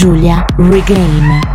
Giulia Regain.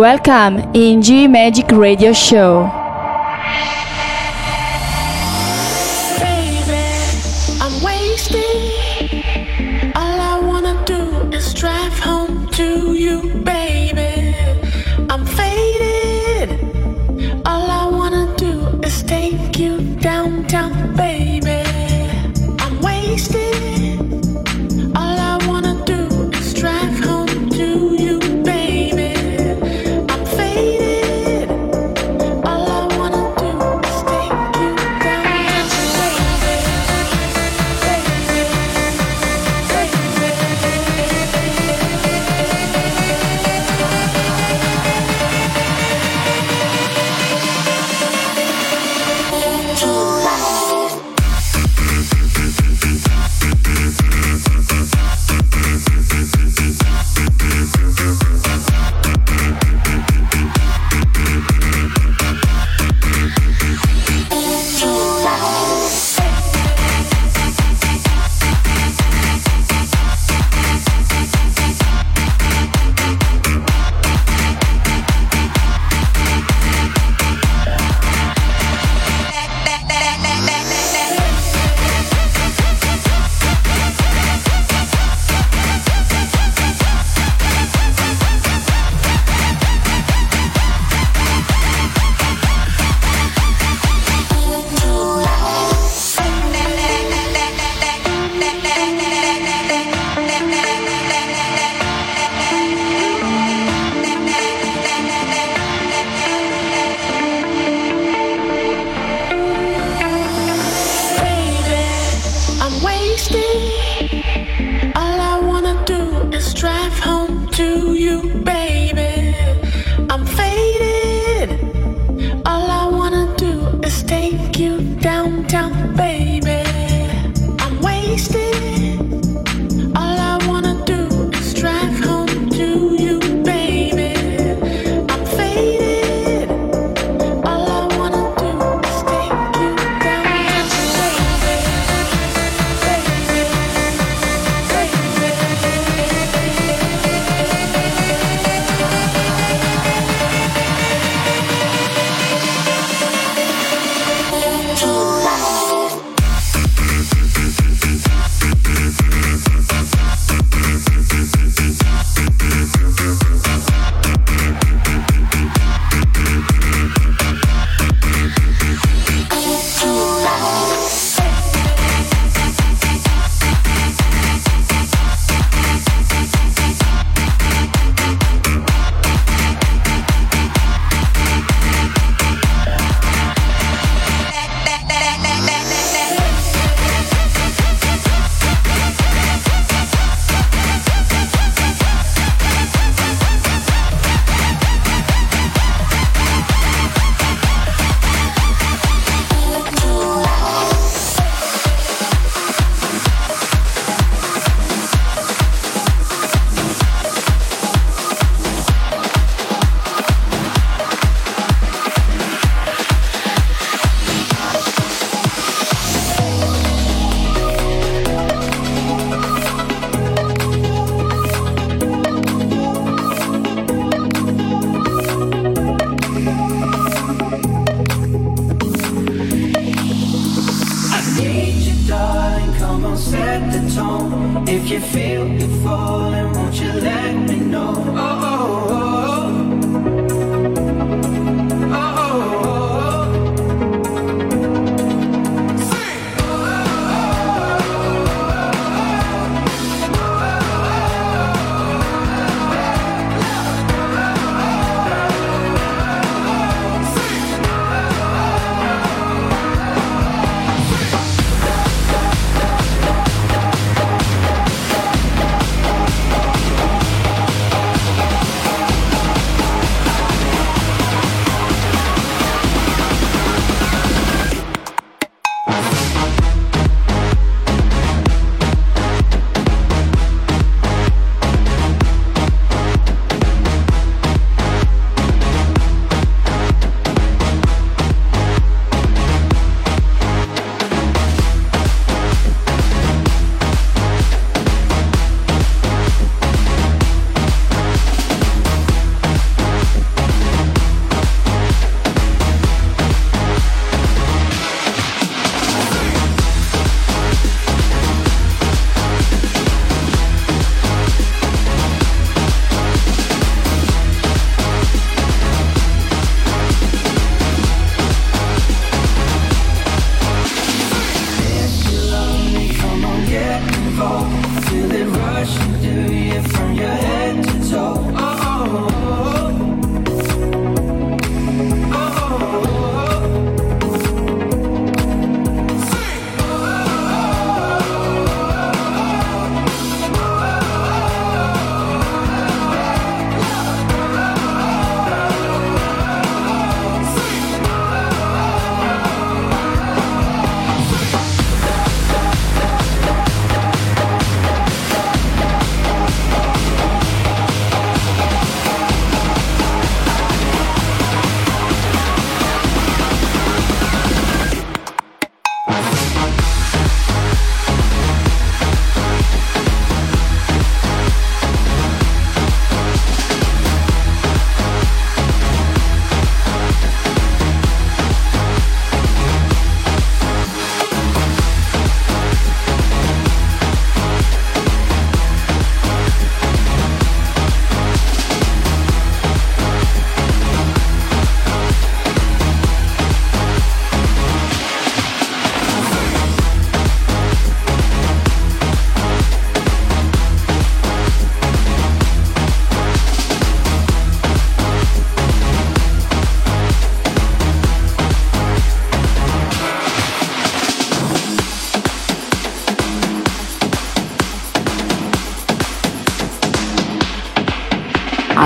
Welcome in G Magic Radio Show.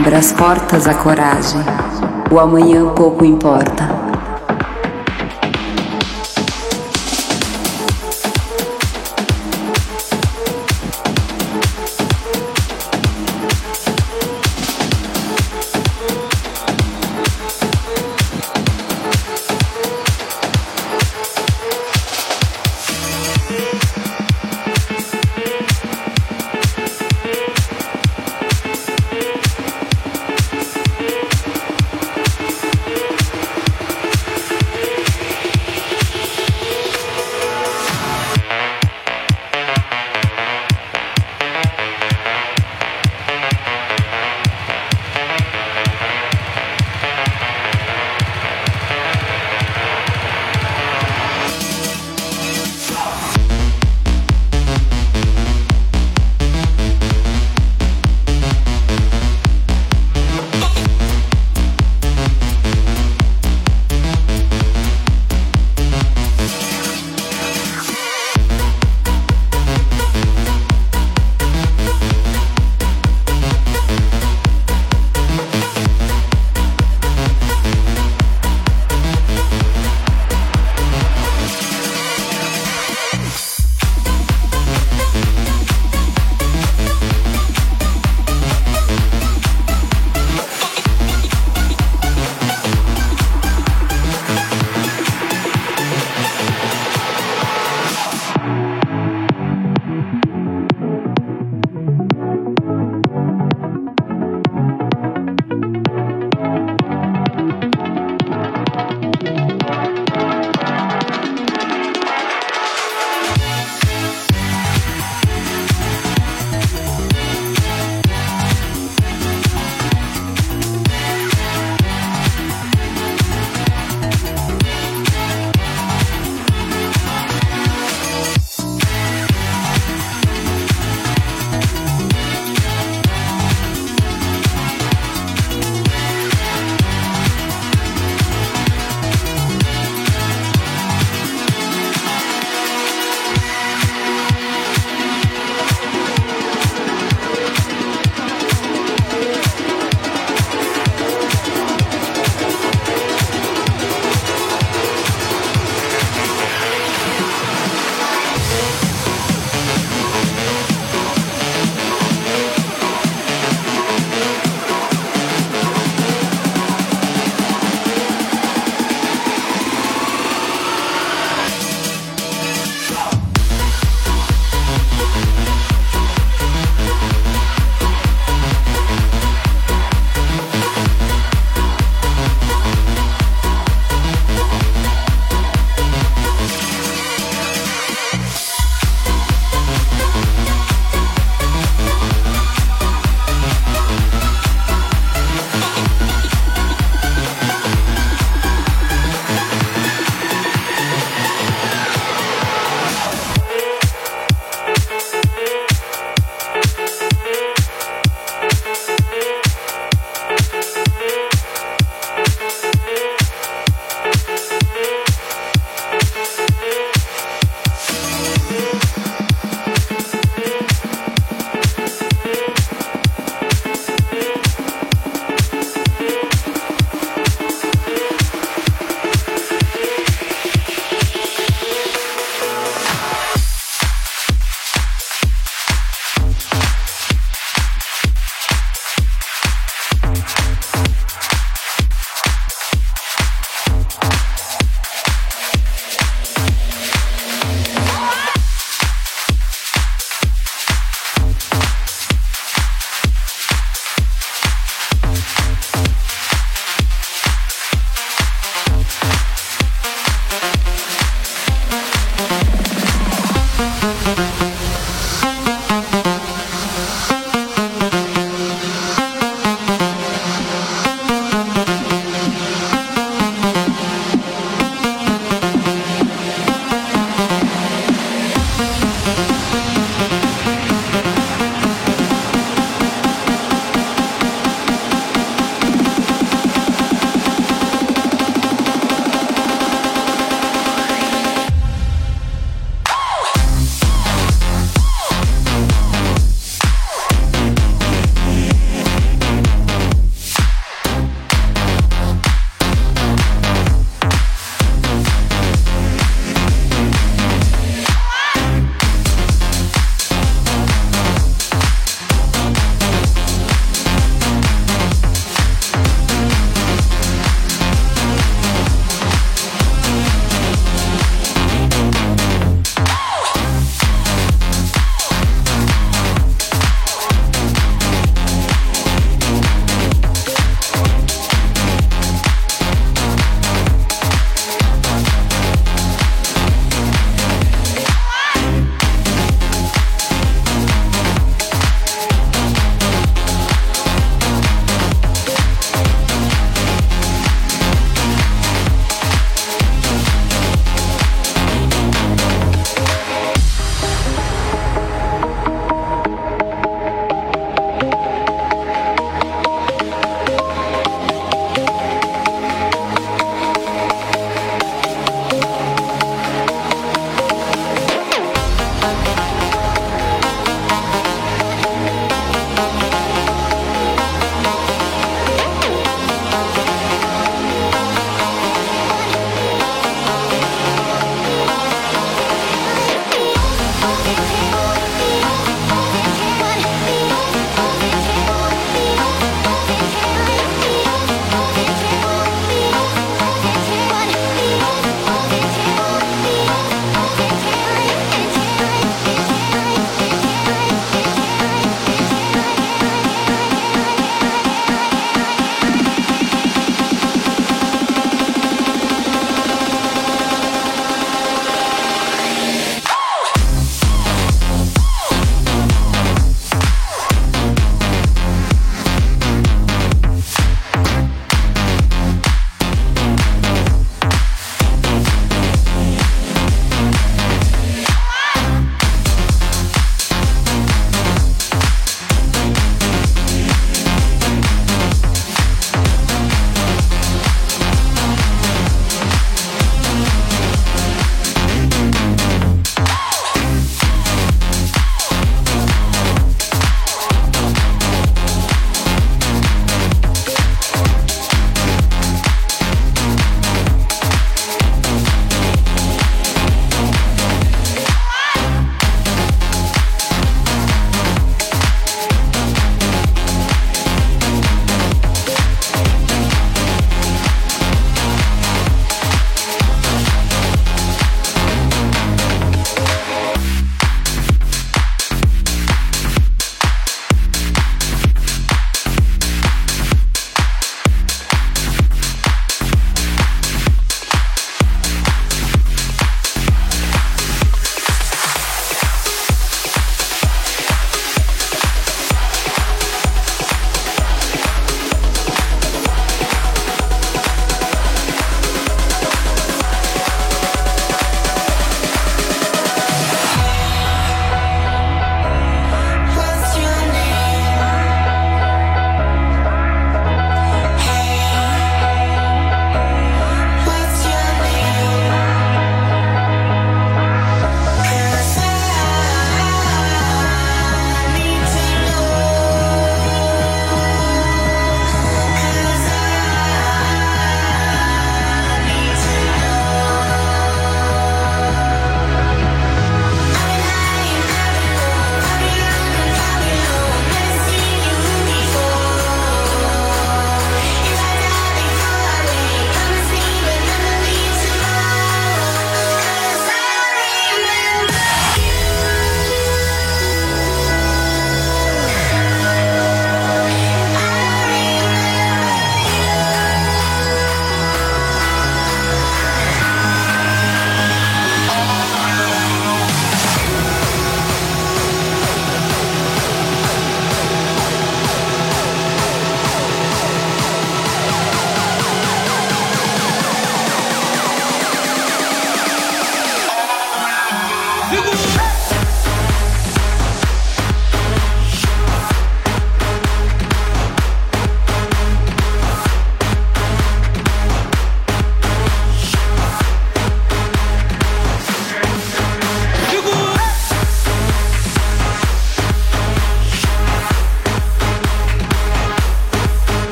Abra as portas à coragem. O amanhã pouco importa.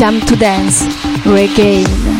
Jump to Dance, Reggae.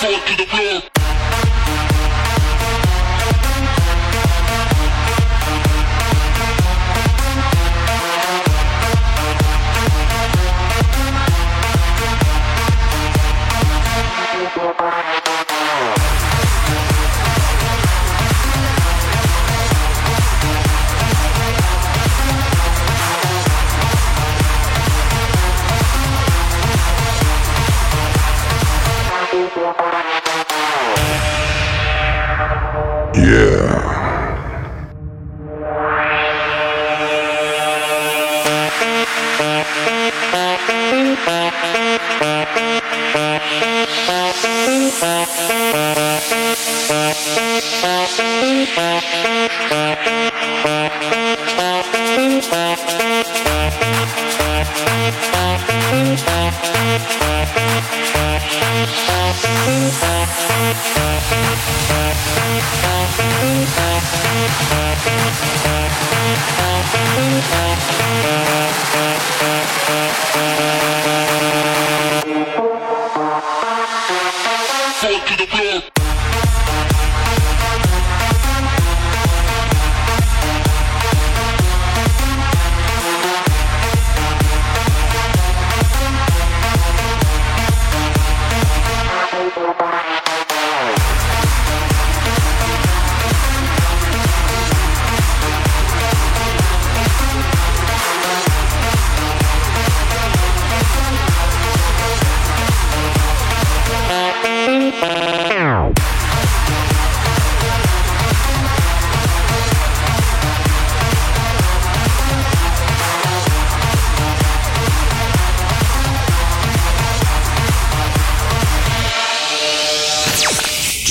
fall to the floor.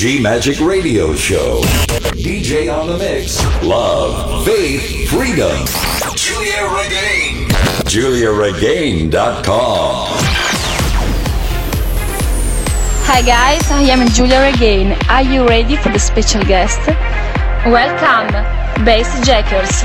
G Magic Radio Show. DJ on the mix. Love, faith, freedom. Giulia Regain. GiuliaRegain.com. Hi guys, I am Giulia Regain. Are you ready for the special guest? Welcome, Bassjackers.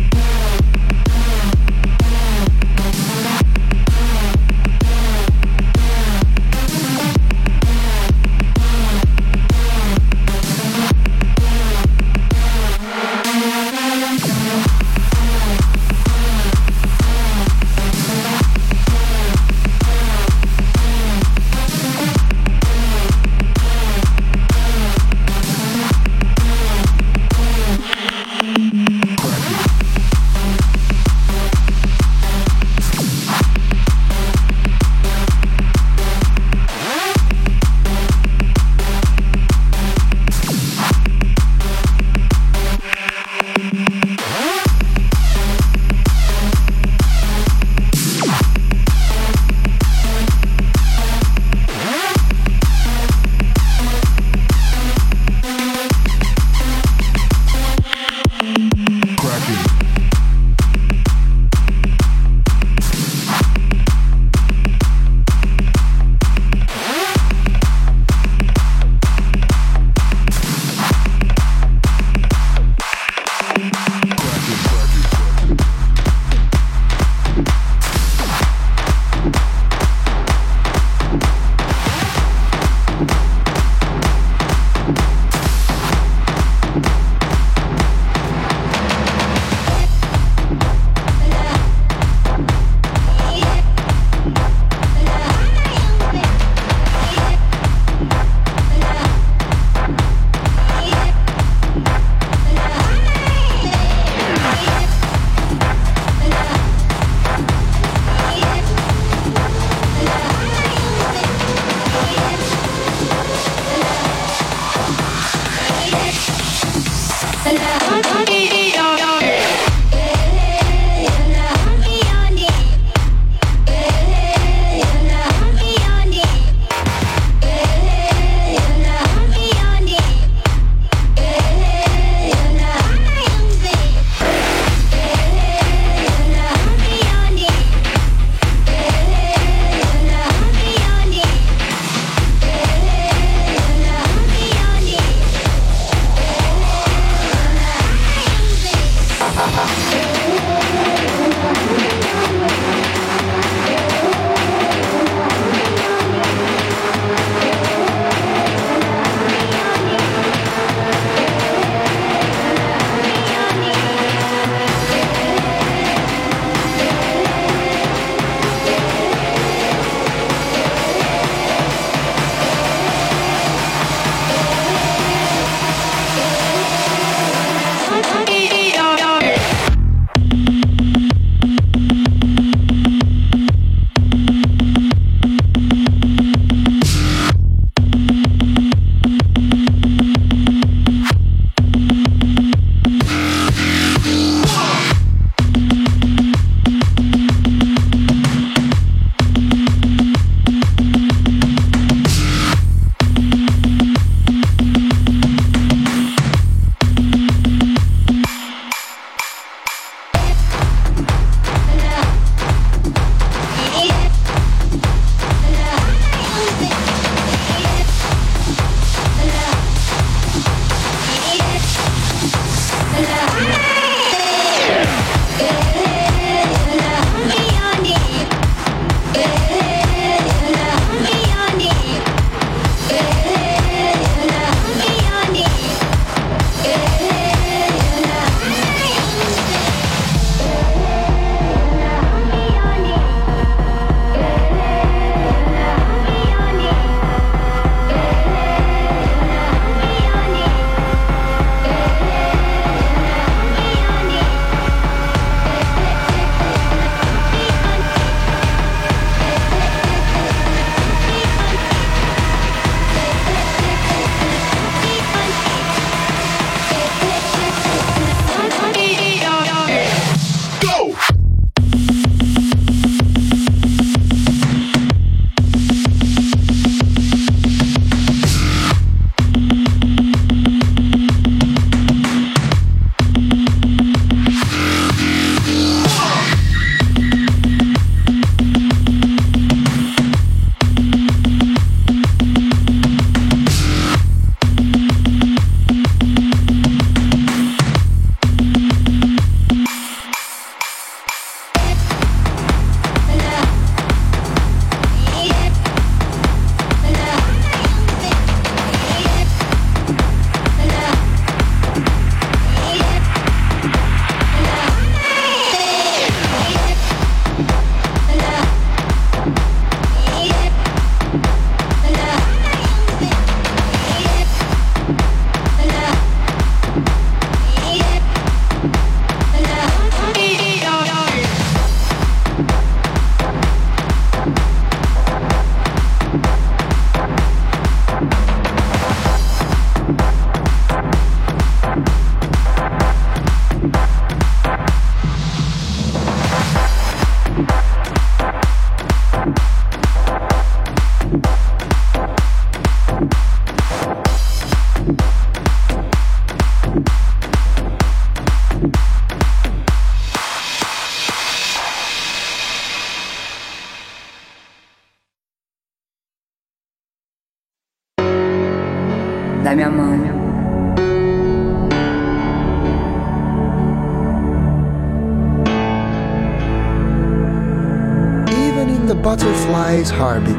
Butterfly's